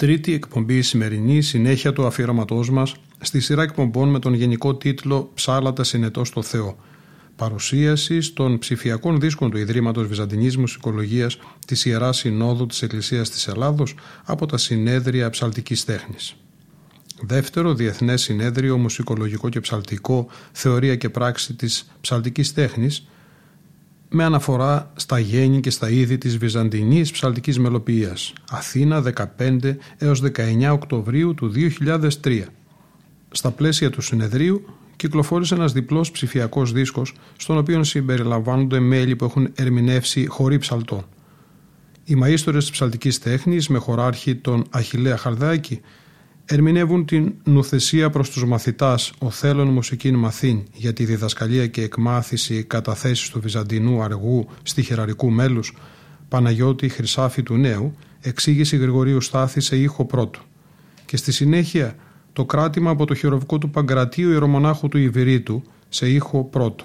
Τρίτη εκπομπή σημερινή συνέχεια του αφιερωματός μας στη σειρά εκπομπών με τον γενικό τίτλο «Ψάλατα συνετός στο Θεό» παρουσίαση των ψηφιακών δίσκων του Ιδρύματος Βυζαντινής Μουσικολογίας της Ιεράς Συνόδου της Εκκλησίας της Ελλάδος από τα Συνέδρια Ψαλτικής Τέχνης. Δεύτερο Διεθνές Συνέδριο Μουσικολογικό και Ψαλτικό Θεωρία και Πράξη της Ψαλτικής Τέχνης με αναφορά στα γέννη και στα είδη της Βυζαντινής Ψαλτικής Μελοποιίας Αθήνα 15 έως 19 Οκτωβρίου του 2003. Στα πλαίσια του συνεδρίου κυκλοφόρησε ένας διπλός ψηφιακός δίσκος στον οποίο συμπεριλαμβάνονται μέλη που έχουν ερμηνεύσει χωρί ψαλτών. Οι μαΐστορες της ψαλτικής τέχνης με χωράρχη τον Αχιλέα Χαρδάκη ερμηνεύουν την νουθεσία προς τους μαθητάς «Ο θέλων μουσικήν μαθήν» για τη διδασκαλία και εκμάθηση καταθέσεις του Βυζαντινού αργού στιχεραρικού μέλους Παναγιώτη Χρυσάφη του Νέου, εξήγηση Γρηγορίου Στάθη σε ήχο πρώτο. Και στη συνέχεια το κράτημα από το χειροβικό του Παγκρατίου ιερομονάχου του Ιβηρίτου σε ήχο πρώτο.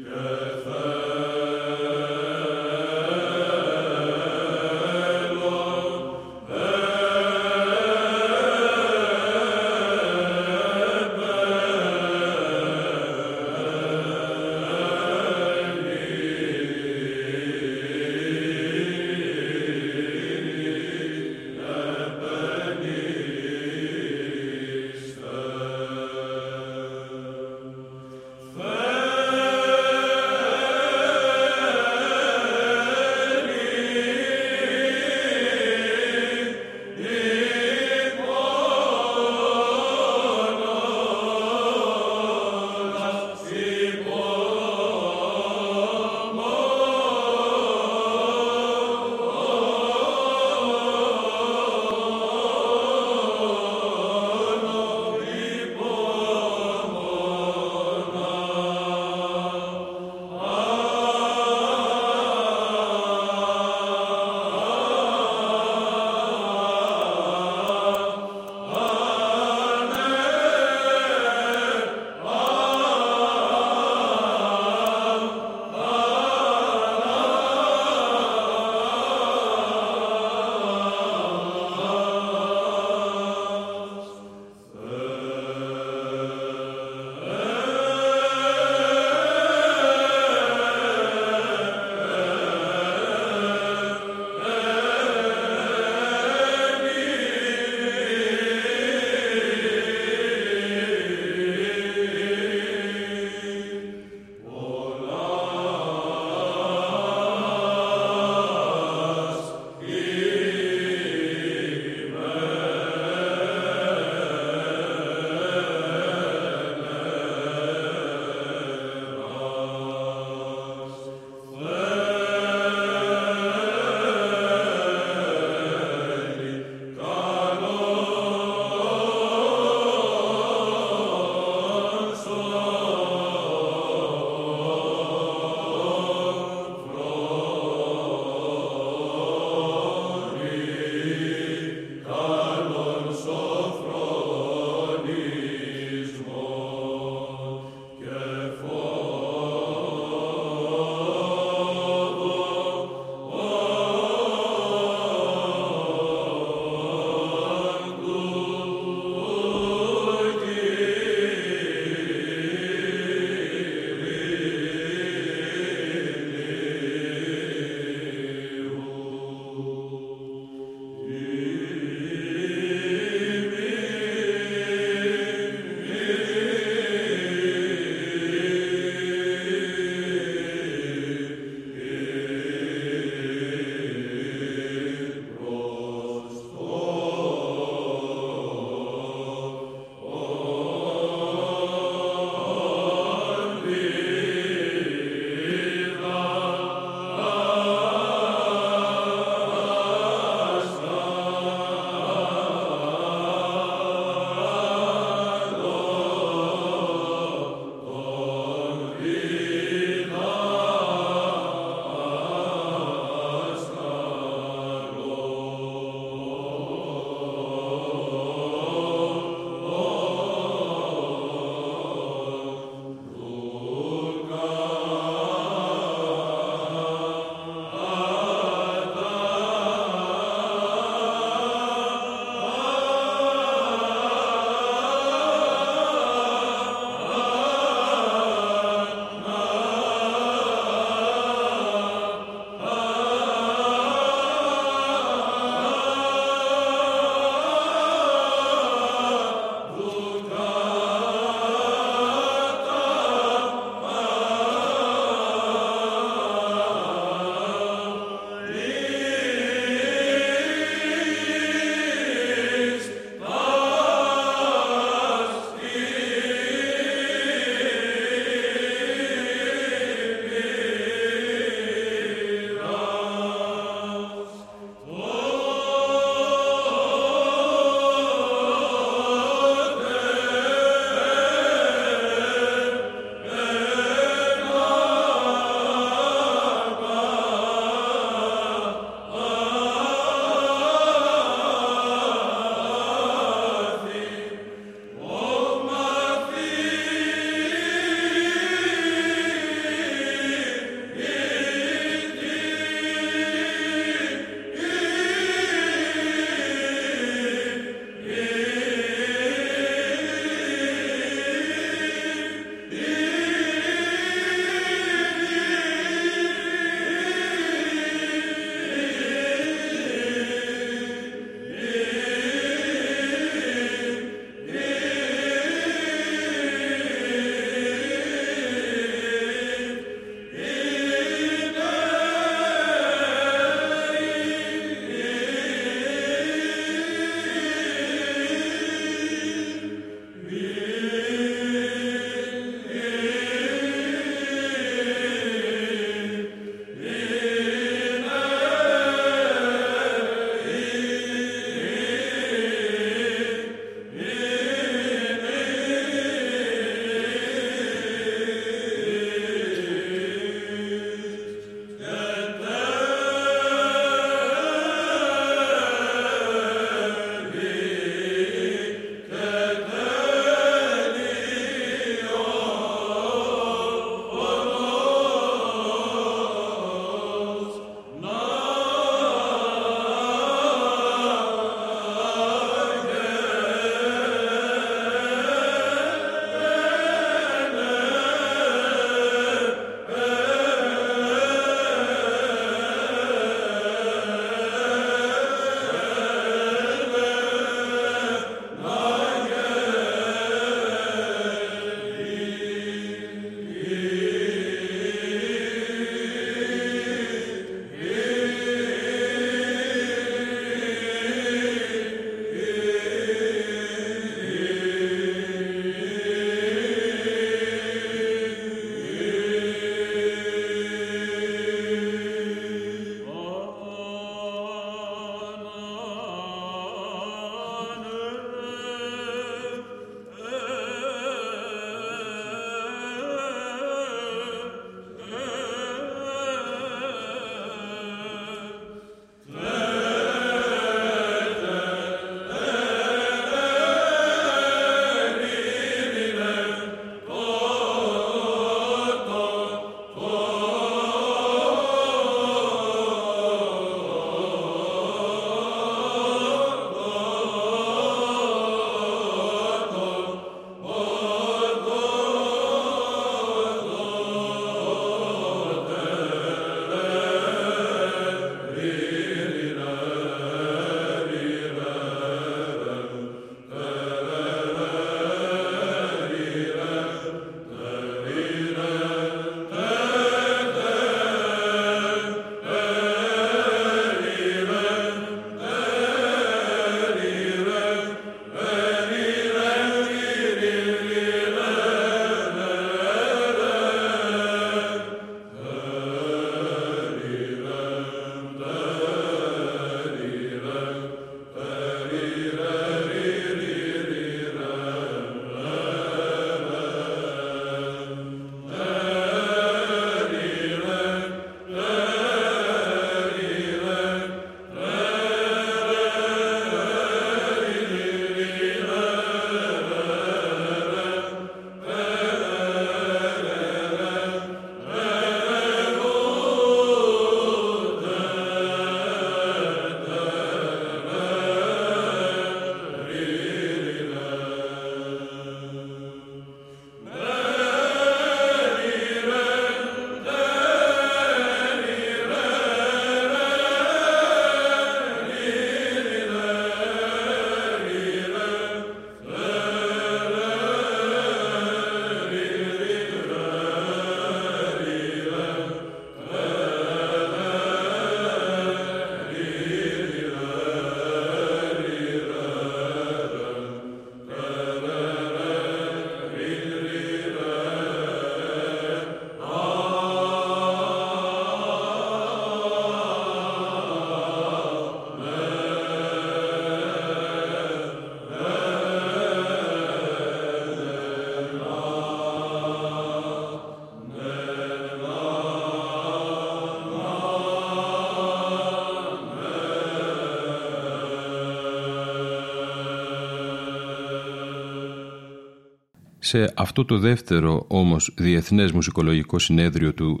Σε αυτό το δεύτερο όμως Διεθνές Μουσικολογικό Συνέδριο του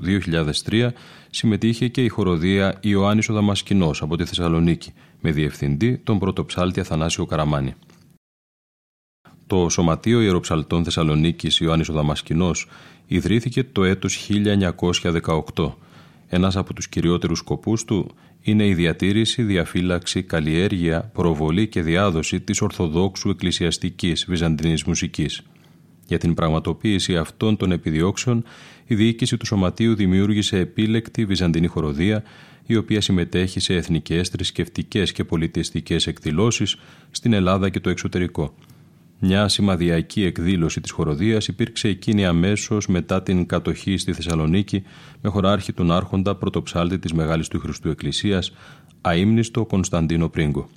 2003 συμμετείχε και η χοροδία Ιωάννης ο Δαμασκηνός από τη Θεσσαλονίκη με διευθυντή τον πρωτοψάλτη Αθανάσιο Καραμάνη. Το Σωματείο Ιεροψαλτών Θεσσαλονίκης Ιωάννης ο Δαμασκηνός ιδρύθηκε το έτος 1918. Ένας από τους κυριότερους σκοπούς του είναι η διατήρηση, διαφύλαξη, καλλιέργεια, προβολή και διάδοση της Ορθοδόξου Εκκλησιαστικής Βυζαντινής Μουσικής. Για την πραγματοποίηση αυτών των επιδιώξεων, η διοίκηση του Σωματείου δημιούργησε επίλεκτη Βυζαντινή χοροδία, η οποία συμμετέχει σε εθνικές, θρησκευτικές και πολιτιστικές εκδηλώσεις στην Ελλάδα και το εξωτερικό. Μια σημαδιακή εκδήλωση της χοροδίας υπήρξε εκείνη αμέσως μετά την κατοχή στη Θεσσαλονίκη με χωράρχη τον άρχοντα πρωτοψάλτη της Μεγάλης του Χριστού Εκκλησίας, αείμνηστο Κωνσταντίνο Πρίγκο.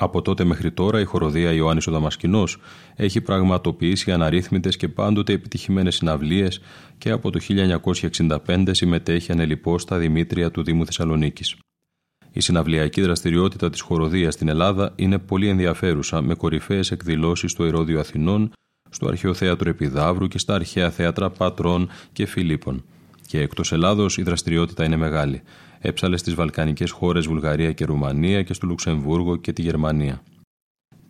Από τότε μέχρι τώρα η χοροδία Ιωάννης ο Δαμασκηνός έχει πραγματοποιήσει αναρρύθμιτες και πάντοτε επιτυχημένες συναυλίες και από το 1965 συμμετέχει ανελιπώς στα Δημήτρια του Δήμου Θεσσαλονίκης. Η συναυλιακή δραστηριότητα της χοροδίας στην Ελλάδα είναι πολύ ενδιαφέρουσα με κορυφαίες εκδηλώσεις στο Ηρώδιο Αθηνών, στο Αρχαίο Θέατρο Επιδαύρου και στα Αρχαία Θέατρα Πατρών και Φιλίππων. Και εκτός Ελλάδος η δραστηριότητα είναι μεγάλη. Έψαλε στις Βαλκανικές χώρες Βουλγαρία και Ρουμανία και στο Λουξεμβούργο και τη Γερμανία.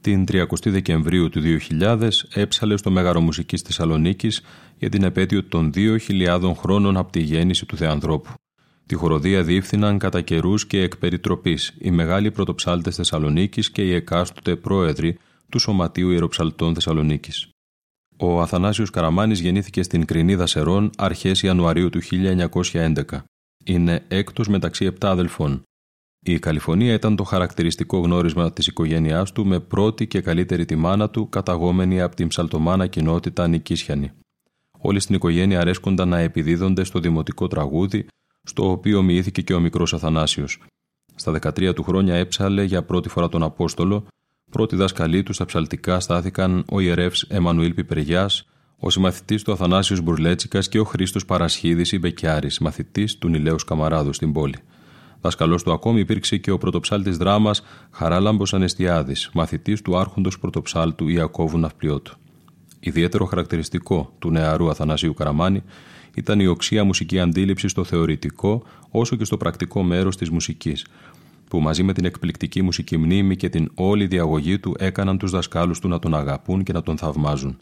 Την 30 Δεκεμβρίου του 2000 έψαλε στο Μέγαρο Μουσικής Θεσσαλονίκης για την επέτειο των 2.000 χρόνων από τη γέννηση του Θεανθρώπου. Τη χοροδία διεύθυναν κατά καιρούς και εκ περιτροπής οι μεγάλοι πρωτοψάλτες Θεσσαλονίκης και οι εκάστοτε πρόεδροι του Σωματείου Ιεροψαλτών Θεσσαλονίκης. Ο Αθανάσιος Καραμάνης γεννήθηκε στην Κρινίδα Σερών αρχές Ιανουαρίου του 1911. Είναι έκτος μεταξύ επτά αδελφών. Η Καλιφωνία ήταν το χαρακτηριστικό γνώρισμα της οικογένειάς του με πρώτη και καλύτερη τη μάνα του καταγόμενη από την ψαλτομάνα κοινότητα Νικήσιανη. Όλοι στην οικογένεια αρέσκονταν να επιδίδονται στο δημοτικό τραγούδι στο οποίο μοιήθηκε και ο μικρός Αθανάσιος. Στα 13 του χρόνια έψαλε για πρώτη φορά τον Απόστολο, πρώτοι δάσκαλοι του στα ψαλτικά στάθηκαν ο ιερεύς Εμμανουήλ Πιπεριά, ο συμμαθητής του Αθανάσιος Μπουρλέτσικας και ο Χρήστος Παρασχίδης Ιμπεκιάρη, μαθητή του Νιλέου Καμαράδου στην πόλη. Δάσκαλό του ακόμη υπήρξε και ο πρωτοψάλτης δράμας Χαράλαμπος Ανεστιάδης, μαθητής του άρχοντος πρωτοψάλτου Ιακώβου Ναυπλιώτου. Ιδιαίτερο χαρακτηριστικό του νεαρού Αθανασίου Καραμάνη ήταν η οξία μουσική αντίληψης στο θεωρητικό όσο και στο πρακτικό μέρος της μουσικής, που μαζί με την εκπληκτική μουσική μνήμη και την όλη διαγωγή του έκαναν τους δασκάλους του να τον αγαπούν και να τον θαυμάζουν.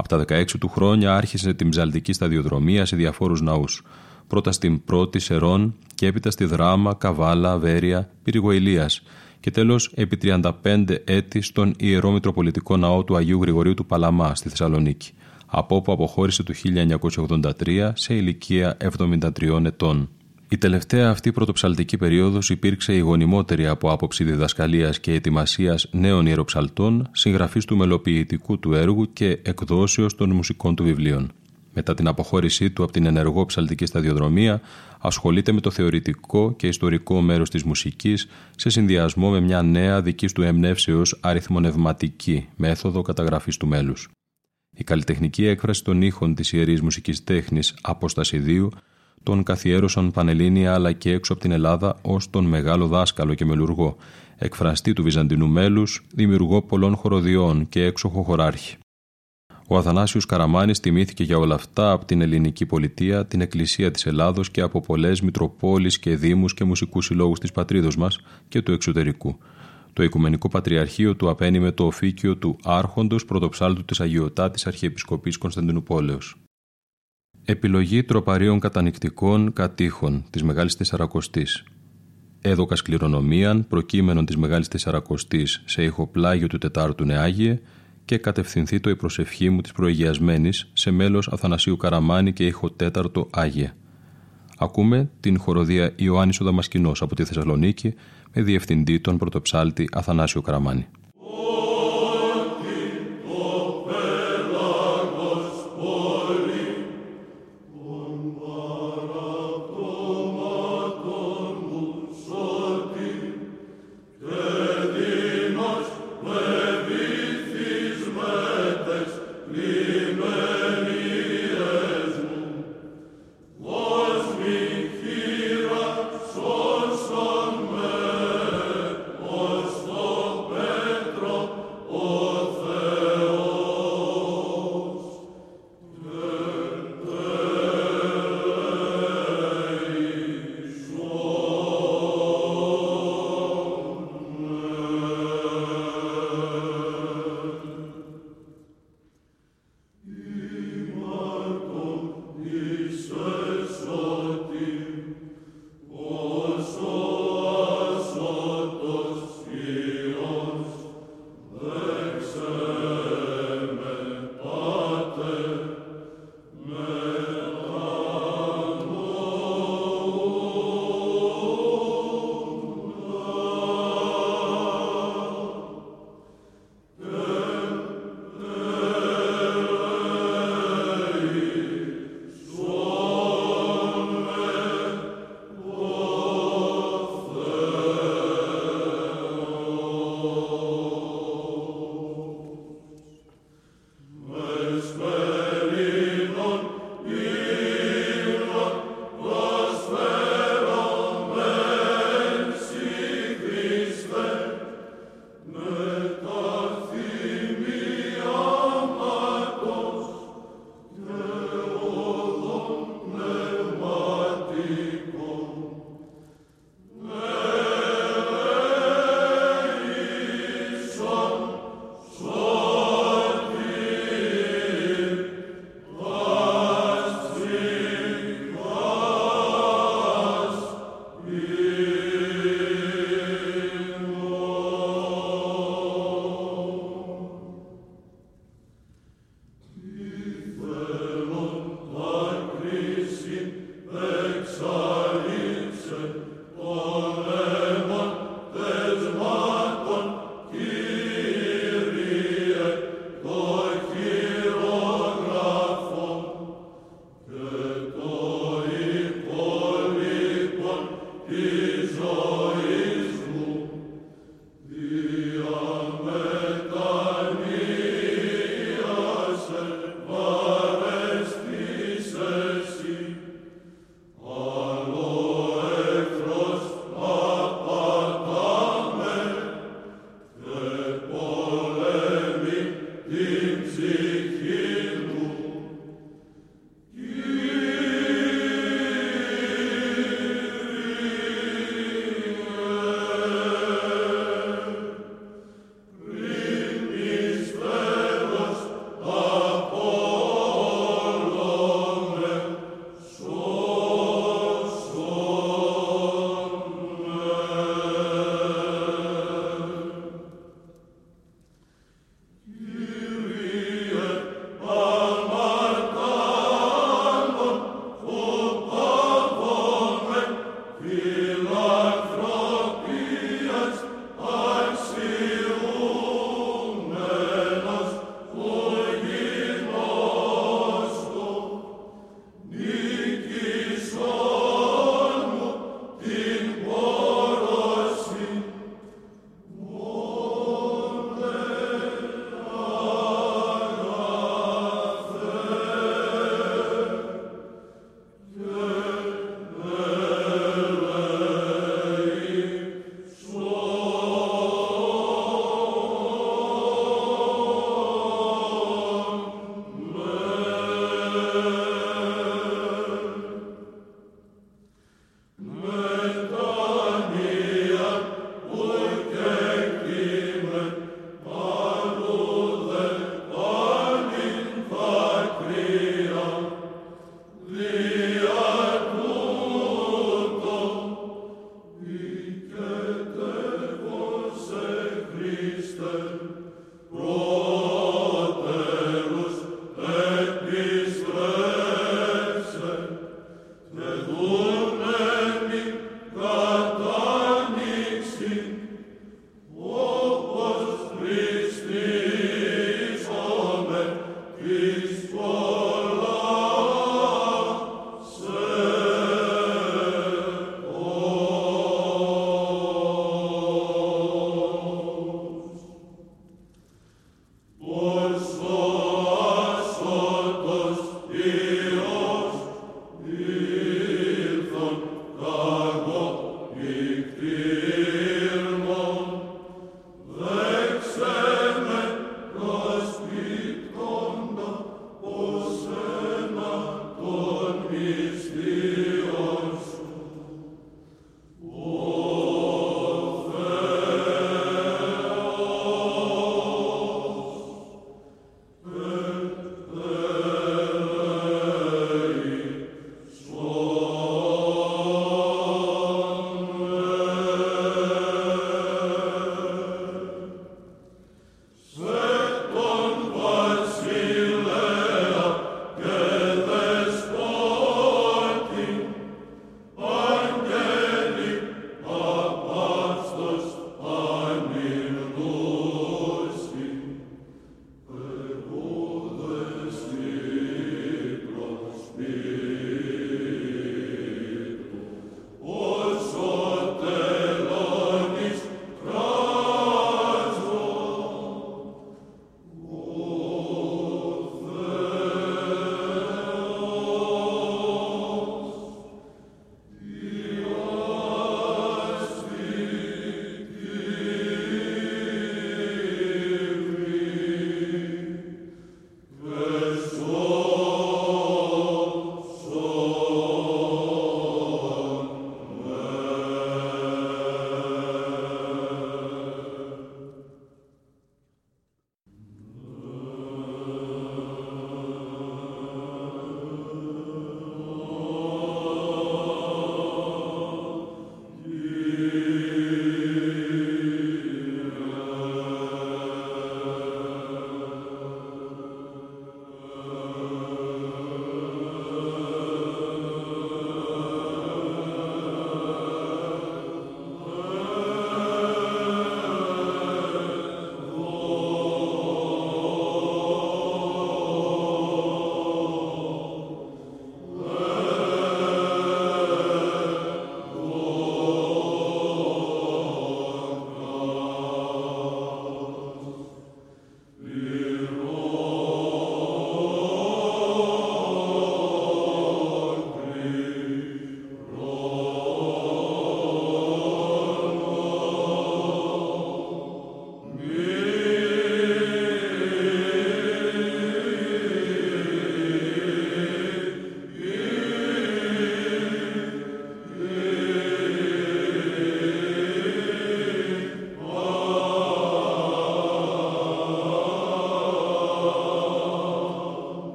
Από τα 16 του χρόνια άρχισε την ψαλτική σταδιοδρομία σε διαφόρους ναούς. Πρώτα στην πρώτη Σερών και έπειτα στη Δράμα, Καβάλα, Βέρεια, Πυρηγοηλίας και τέλος επί 35 έτη στον Ιερό Μητροπολιτικό Ναό του Αγίου Γρηγορίου του Παλαμά στη Θεσσαλονίκη από όπου αποχώρησε το 1983 σε ηλικία 73 ετών. Η τελευταία αυτή πρωτοψαλτική περίοδος υπήρξε η γονιμότερη από άποψη διδασκαλίας και ετοιμασίας νέων ιεροψαλτών, συγγραφής του μελοποιητικού του έργου και εκδόσεως των μουσικών του βιβλίων. Μετά την αποχώρησή του από την ενεργό ψαλτική σταδιοδρομία, ασχολείται με το θεωρητικό και ιστορικό μέρος της μουσικής σε συνδυασμό με μια νέα δική του εμπνεύσεως αριθμονευματική μέθοδο καταγραφής του μέλους. Η καλλιτεχνική έκφραση των ήχων της Ιερής Μουσικής Τέχνης Αποστασιδίου τον καθιέρωσαν Πανελλήνια αλλά και έξω από την Ελλάδα ως τον μεγάλο δάσκαλο και μελουργό, εκφραστή του Βυζαντινού μέλους, δημιουργό πολλών χοροδιών και έξοχο χωράρχη. Ο Αθανάσιος Καραμάνης τιμήθηκε για όλα αυτά από την ελληνική πολιτεία, την Εκκλησία της Ελλάδος και από πολλές μητροπόλεις και δήμους και μουσικούς συλλόγους της πατρίδος μας και του εξωτερικού – το Οικουμενικό Πατριαρχείο του απένιμε το οφίκιο του Άρχοντος Πρωτοψάλτου της Αγιωτάτης Αρχιεπισκοπής Κωνσταντινούπολεως. Επιλογή τροπαρίων κατανικτικών κατήχων της Μεγάλης Τεσσαρακοστής. Έδωκας κληρονομίαν προκείμενων της Μεγάλης Τεσσαρακοστής σε ηχοπλάγιο του Τετάρτου Νεάγιε και κατευθυνθεί το η προσευχή μου της προηγιασμένης σε μέλος Αθανασίου Καραμάνη και ηχοτέταρτο Άγιε. Ακούμε την χοροδία Ιωάννης ο Δαμασκηνός από τη Θεσσαλονίκη με διευθυντή τον πρωτοψάλτη Αθανάσιο Καραμάνη.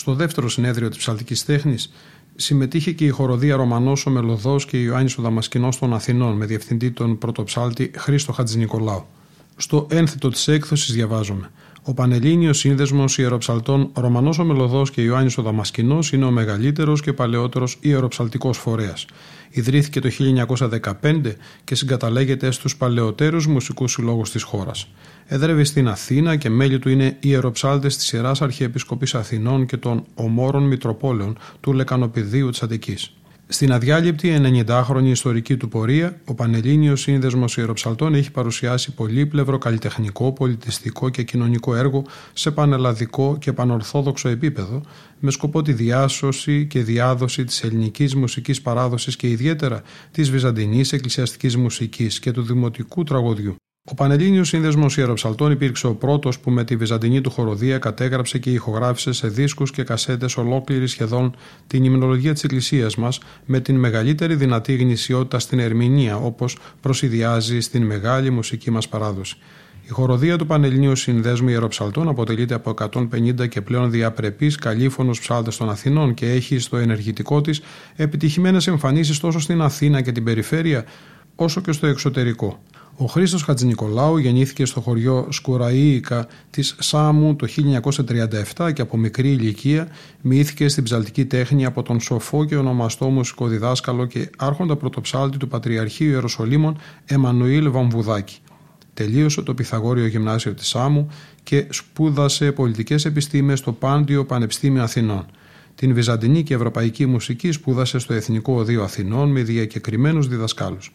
Στο δεύτερο συνέδριο της ψαλτικής τέχνης συμμετείχε και η χοροδία Ρωμανός ο Μελωδός και η Ιωάννης ο Δαμασκηνός των Αθηνών με διευθυντή τον πρωτοψάλτη Χρήστο Χατζηνικολάου. Στο ένθετο της έκδοση διαβάζουμε. Ο Πανελλήνιος Σύνδεσμος Ιεροψαλτών Ρωμανός ο Μελωδός και Ιωάννης ο Δαμασκηνός είναι ο μεγαλύτερος και παλαιότερος ιεροψαλτικός φορέας. Ιδρύθηκε το 1915 και συγκαταλέγεται στους παλαιότερους μουσικούς συλλόγους της χώρας. Εδρεύει στην Αθήνα και μέλη του είναι ιεροψάλτες της Ιεράς Αρχιεπισκοπής Αθηνών και των Ομόρων Μητροπόλεων του Λεκανοπηδίου της Αττικής. Στην αδιάλειπτη 90χρονη ιστορική του πορεία, ο Πανελλήνιος Σύνδεσμος Ιεροψαλτών έχει παρουσιάσει πολύπλευρο καλλιτεχνικό, πολιτιστικό και κοινωνικό έργο σε πανελλαδικό και πανορθόδοξο επίπεδο, με σκοπό τη διάσωση και διάδοση της ελληνικής μουσικής παράδοσης και ιδιαίτερα της βυζαντινής εκκλησιαστικής μουσικής και του δημοτικού τραγωδιού. Ο Πανελλήνιος Σύνδεσμος Ιεροψαλτών υπήρξε ο πρώτος που με τη βυζαντινή του χοροδία κατέγραψε και ηχογράφησε σε δίσκους και κασέτες ολόκληρη σχεδόν την υμνολογία της Εκκλησίας μας με την μεγαλύτερη δυνατή γνησιότητα στην ερμηνεία όπως προσυδειάζει στην μεγάλη μουσική μας παράδοση. Η χοροδία του Πανελληνίου Συνδέσμου Ιεροψαλτών αποτελείται από 150 και πλέον διαπρεπείς καλήφωνου ψάλτες των Αθηνών και έχει στο ενεργητικό της επιτυχημένες εμφανίσεις τόσο στην Αθήνα και την περιφέρεια όσο και στο εξωτερικό. Ο Χρήστος Χατζηνικολάου γεννήθηκε στο χωριό Σκουραΐικα της Σάμου το 1937 και από μικρή ηλικία μύθηκε στην ψαλτική τέχνη από τον σοφό και ονομαστό μουσικοδιδάσκαλο και άρχοντα πρωτοψάλτη του Πατριαρχείου Ιεροσολύμων Εμμανουήλ Βαμβουδάκη. Τελείωσε το Πυθαγόριο Γυμνάσιο της Σάμου και σπούδασε πολιτικές επιστήμες στο Πάντιο Πανεπιστήμιο Αθηνών. Την Βυζαντινή και Ευρωπαϊκή Μουσική σπούδασε στο Εθνικό Οδείο Αθηνών με διακεκριμένους διδασκάλους.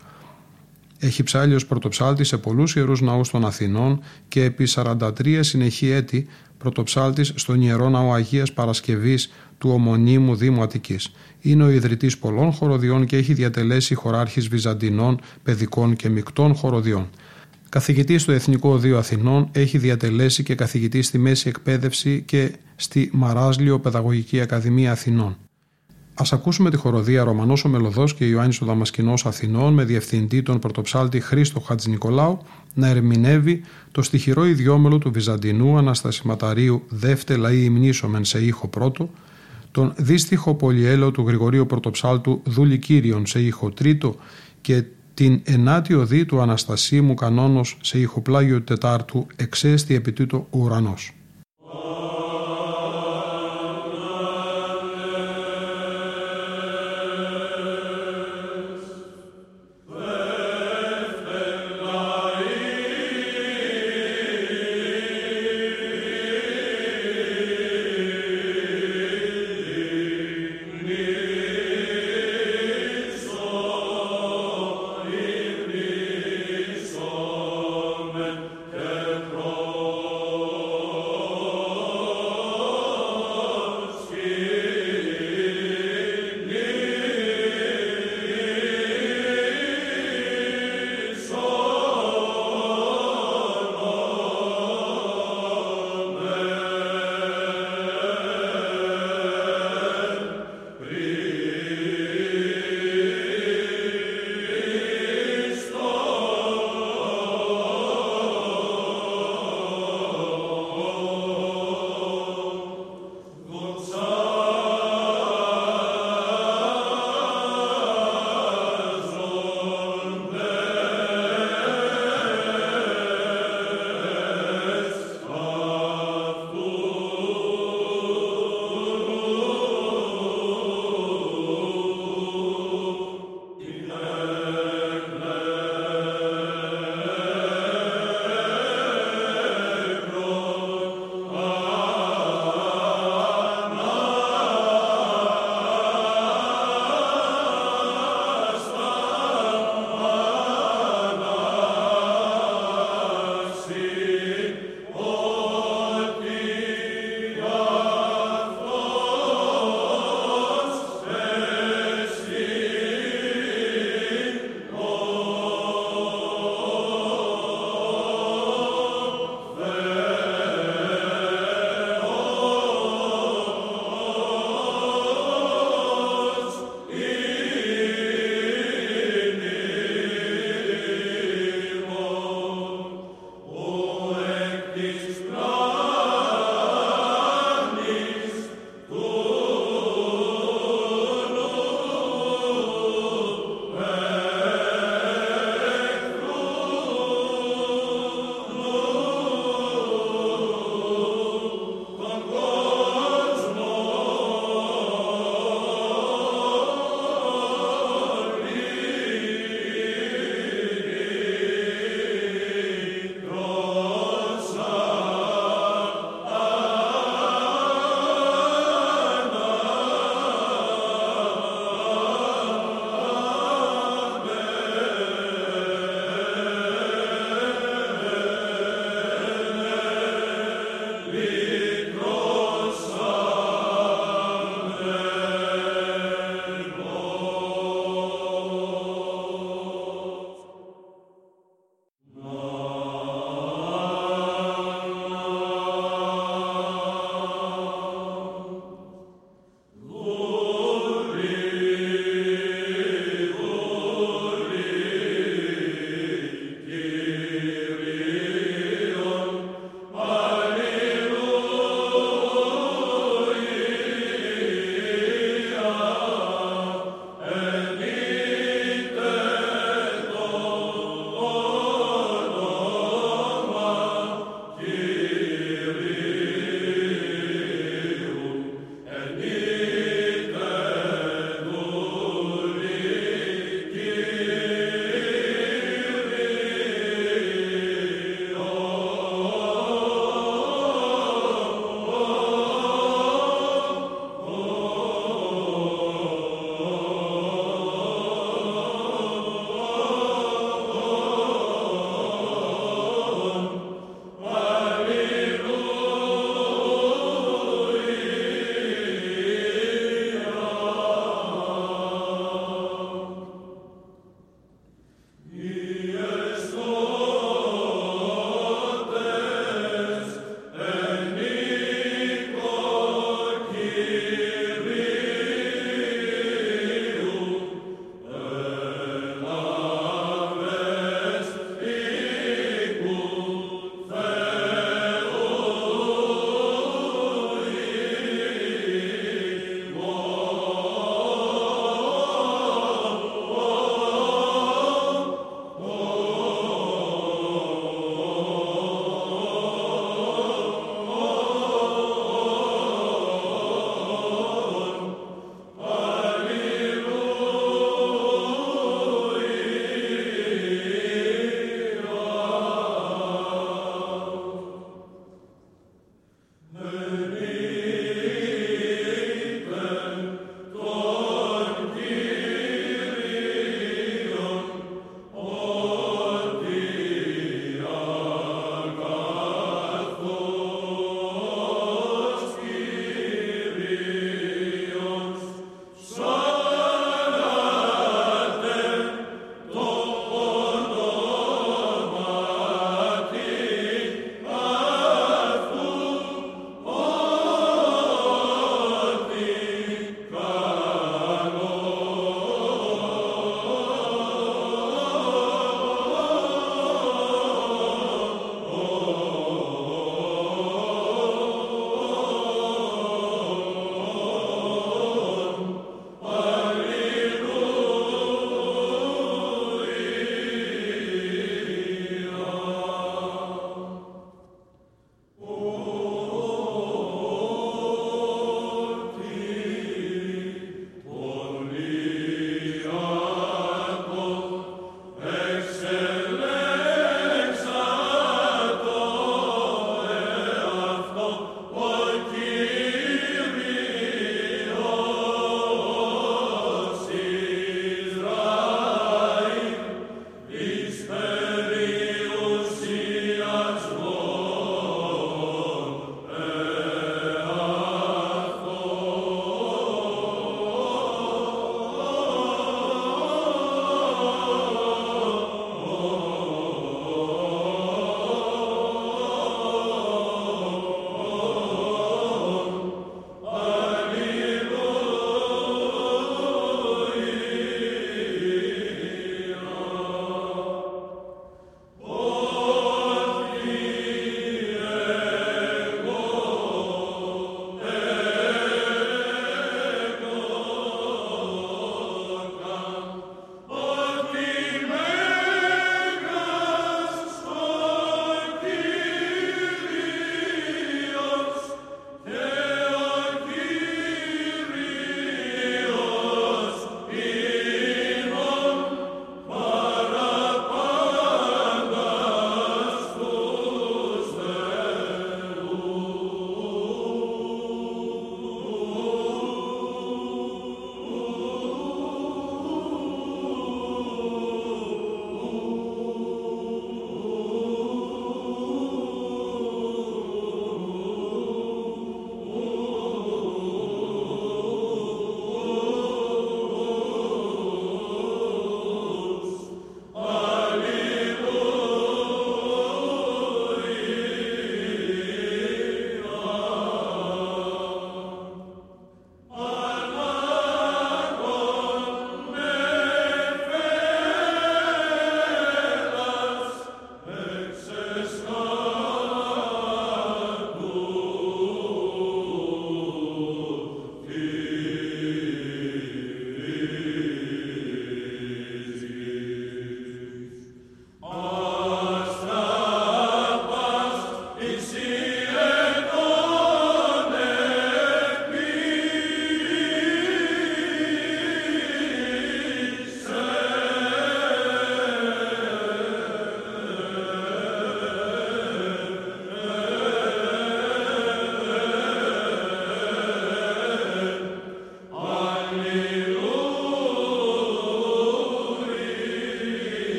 Έχει ψάλει ως πρωτοψάλτη σε πολλούς ιερούς ναούς των Αθηνών και επί 43 συνεχή έτη πρωτοψάλτης στον Ιερό Ναό Αγίας Παρασκευής του ομονίμου Δήμου Αττικής. Είναι ο ιδρυτής πολλών χοροδιών και έχει διατελέσει χωράρχης βυζαντινών, παιδικών και μεικτών χοροδιών. Καθηγητής στο Εθνικό Οδείο Αθηνών, έχει διατελέσει και καθηγητή στη Μέση Εκπαίδευση και στη Μαράσλιο Παιδαγωγική Ακαδημία Αθηνών. Α ακούσουμε τη χοροδία Ρωμανός ο Μελωδός και Ιωάννης ο Δαμασκηνός Αθηνών με διευθυντή τον πρωτοψάλτη Χρήστο Χατζηνικολάου να ερμηνεύει το στοιχειρό ιδιόμελο του Βυζαντινού Αναστασιματαρίου Δεύτε Λαή Ιμνήσομεν σε ήχο πρώτο, τον δύστιχο πολυέλαιο του Γρηγορίου Πρωτοψάλτου Δούλη Κύριον σε ήχο τρίτο και την ενάτη οδή του Αναστασίμου Κανόνος σε ηχοπλάγιο τετάρτου εξέστη επιτούτο ουρανός.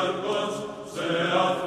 servos, sea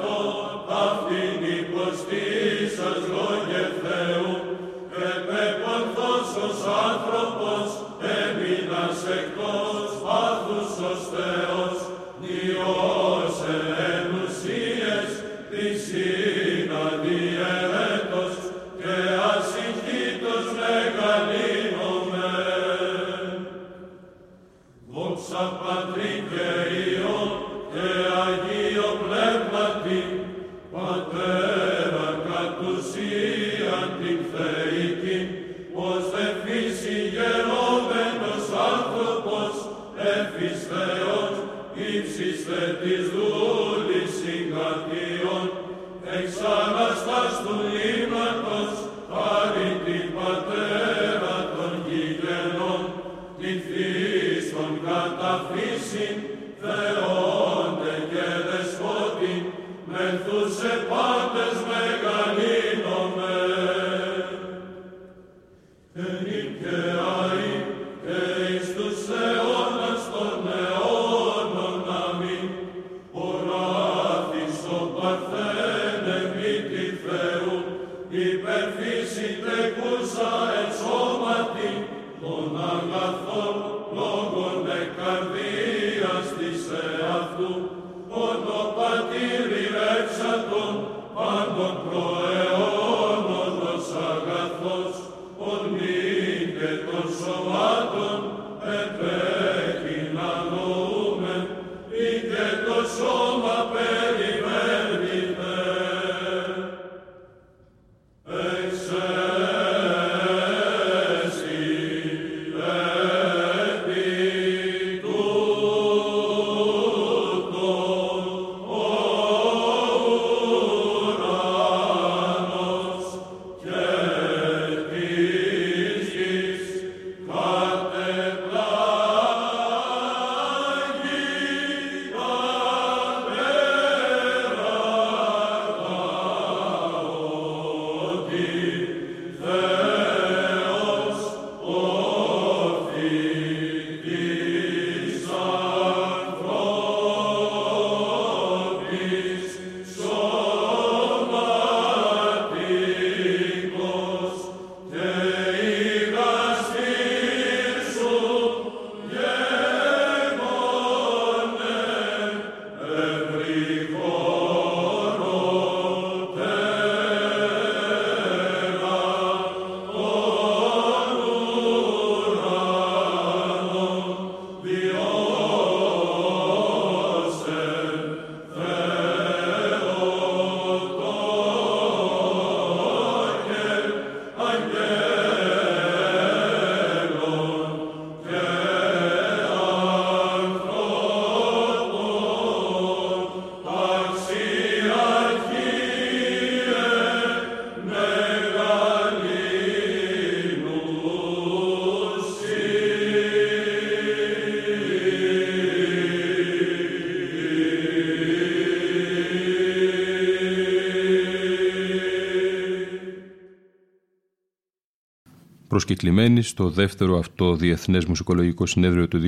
Προσκεκλημένη στο δεύτερο αυτό Διεθνές Μουσικολογικό Συνέδριο του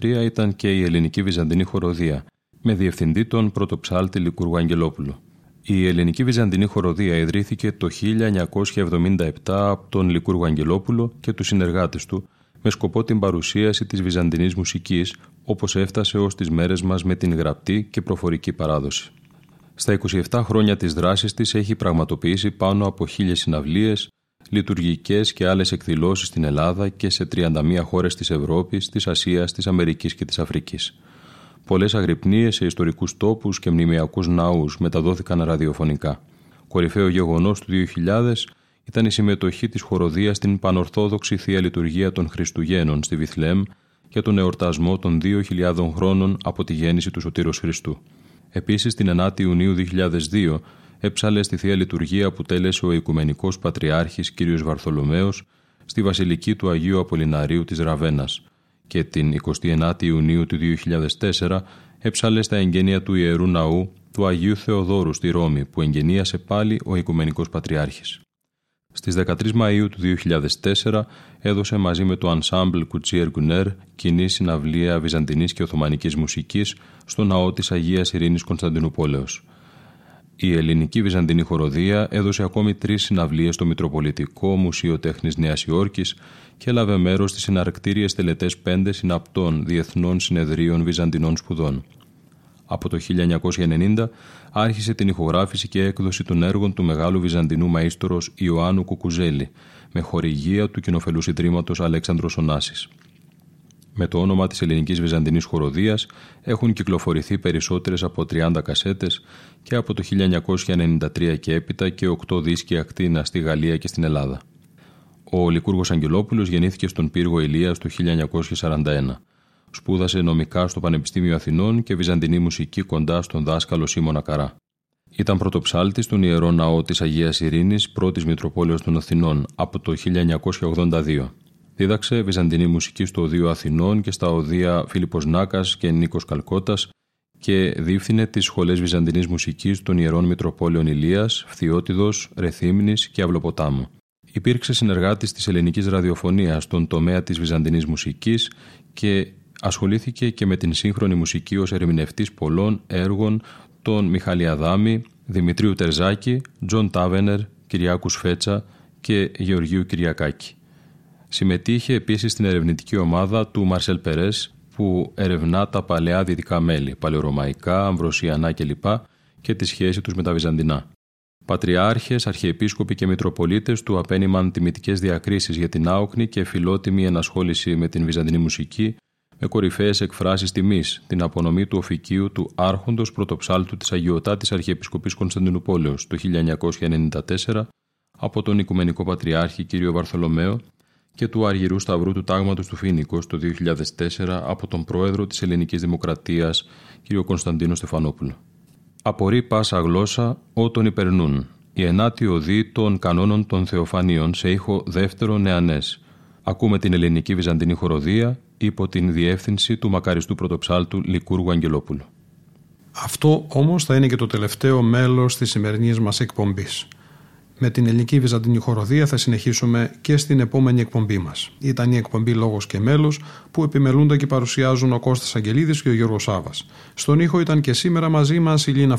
2003 ήταν και η Ελληνική Βυζαντινή Χοροδία, με διευθυντή τον πρωτοψάλτη Λικούργου Αγγελόπουλο. Η Ελληνική Βυζαντινή Χοροδία ιδρύθηκε το 1977 από τον Λικούργο Αγγελόπουλο και τους συνεργάτες του, με σκοπό την παρουσίαση της βυζαντινής μουσικής, όπως έφτασε ως τις μέρες μας με την γραπτή και προφορική παράδοση. Στα 27 χρόνια της δράσης της έχει πραγματοποιήσει πάνω από χίλιες συναυλίες, λειτουργικές και άλλες εκδηλώσεις στην Ελλάδα και σε 31 χώρες της Ευρώπης, της Ασίας, της Αμερικής και της Αφρικής. Πολλές αγρυπνίες σε ιστορικούς τόπους και μνημιακούς ναούς μεταδόθηκαν ραδιοφωνικά. Κορυφαίο γεγονός του 2000 ήταν η συμμετοχή της χοροδίας στην πανορθόδοξη Θεία Λειτουργία των Χριστουγέννων στη Βιθλέμ για τον εορτασμό των 2.000 χρόνων από τη γέννηση του Σωτήρος Χριστού. Επίσης, την 9η Ιουνίου 2002 έψαλε στη Θεία Λειτουργία που τέλεσε ο Οικουμενικός Πατριάρχης κ. Βαρθολομέος στη Βασιλική του Αγίου Απολιναρίου της Ραβένας και την 29η Ιουνίου του 2004 έψαλε στα εγγένεια του Ιερού Ναού του Αγίου Θεοδόρου στη Ρώμη που εγγενίασε πάλι ο Οικουμενικός Πατριάρχης. Στις 13 Μαΐου του 2004 έδωσε μαζί με το Ensemble Κουτσίερ Γκουνέρ κοινή συναυλία βυζαντινής και οθωμανικής μουσικής στο ναό της Αγίας Ειρήνης Κωνσταντινούπολεως. Η ελληνική βυζαντινή χοροδία έδωσε ακόμη τρεις συναυλίες στο Μητροπολιτικό Μουσείο Τέχνης Νέας Υόρκης και έλαβε μέρος στις συναρκτήριε τελετές πέντε συναπτών διεθνών συνεδρίων βυζαντινών σπουδών. Από το 1990 άρχισε την ηχογράφηση και έκδοση των έργων του μεγάλου βυζαντινού μαΐστορος Ιωάννου Κουκουζέλη με χορηγία του κοινοφελούς ιδρύματος Αλέξανδρος Ωνάσης. Με το όνομα της ελληνικής βυζαντινής χοροδίας έχουν κυκλοφορηθεί περισσότερες από 30 κασέτες και από το 1993 και έπειτα και 8 δίσκοι ακτίνα στη Γαλλία και στην Ελλάδα. Ο Λικούργος Αγγελόπουλος γεννήθηκε στον πύργο Ηλίας το 1941. Σπούδασε νομικά στο Πανεπιστήμιο Αθηνών και βυζαντινή μουσική κοντά στον δάσκαλο Σίμωνα Καρά. Ήταν πρωτοψάλτης στον ιερό ναό της Αγίας Ειρήνης, πρώτης Μητροπόλεως των Αθηνών, από το 1982. Δίδαξε βυζαντινή μουσική στο Ωδείο Αθηνών και στα Ωδεία Φίλιππος Νάκας και Νίκος Σκαλκώτας και διεύθυνε τις σχολές βυζαντινής μουσικής των ιερών Μητροπόλεων Ηλείας, Φθιώτιδος, Ρεθύμνης και Αυλοποτάμου. Υπήρξε συνεργάτης της ελληνικής ραδιοφωνίας στον τομέα της βυζαντινής μουσικής και ασχολήθηκε και με την σύγχρονη μουσική ως ερμηνευτής πολλών έργων των Μιχάλη Αδάμη, Δημητρίου Τερζάκη, John Tavener, Κυριάκου Σφέτσα και Γεωργίου Κυριακάκη. Συμμετείχε επίσης στην ερευνητική ομάδα του Μαρσέλ Περές που ερευνά τα παλαιά δυτικά μέλη, παλαιορωμαϊκά, αμβροσιανά κλπ. και τη σχέση τους με τα Βυζαντινά. Πατριάρχες, αρχιεπίσκοποι και μητροπολίτες του απένιμαν τιμητικές διακρίσεις για την άοκνη και φιλότιμη ενασχόληση με την Βυζαντινή μουσική με κορυφαίες εκφράσεις τιμής, την απονομή του οφικίου του Άρχοντος Πρωτοψάλτου της Αγιοτάτης Αρχιεπισκοπής Κωνσταντινούπολεως το 1994 από τον Οικουμενικό Πατριάρχη κ. Βαρθολομαίο και του Αργυρού Σταυρού του Τάγματος του Φίνικος το 2004 από τον Πρόεδρο της Ελληνικής Δημοκρατίας κ. Κωνσταντίνο Στεφανόπουλο. Απορεί πάσα γλώσσα ότων υπερνούν. Η ενάτη οδή των κανόνων των Θεοφανίων σε ήχο δεύτερο νεανές. Ακούμε την ελληνική βυζαντινή χοροδία υπό την διεύθυνση του μακαριστού πρωτοψάλτου Λικούργου Αγγελόπουλου. Αυτό όμως θα είναι και το τελευταίο μέλος της σημερινής μας εκπομπής. Με την ελληνική βυζαντινή χοροδία θα συνεχίσουμε και στην επόμενη εκπομπή μας. Ήταν η εκπομπή Λόγος και Μέλος που επιμελούνται και παρουσιάζουν ο Κώστας Αγγελίδης και ο Γιώργος Σάβας. Στον ήχο ήταν και σήμερα μαζί μας η Λίνα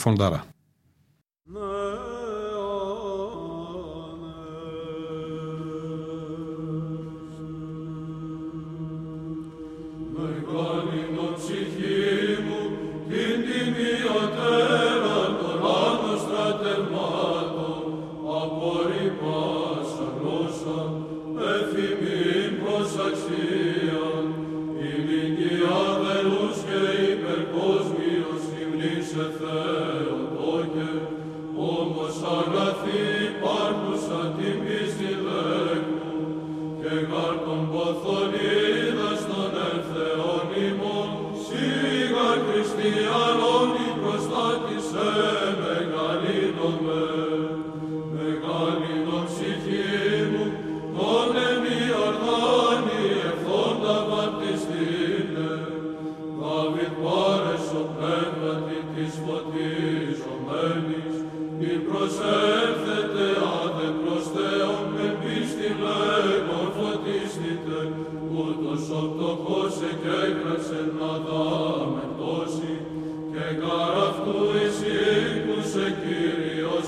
Το σοκ το και έγραψε να. Και καράφτου ήσυ, κούσε κύριος.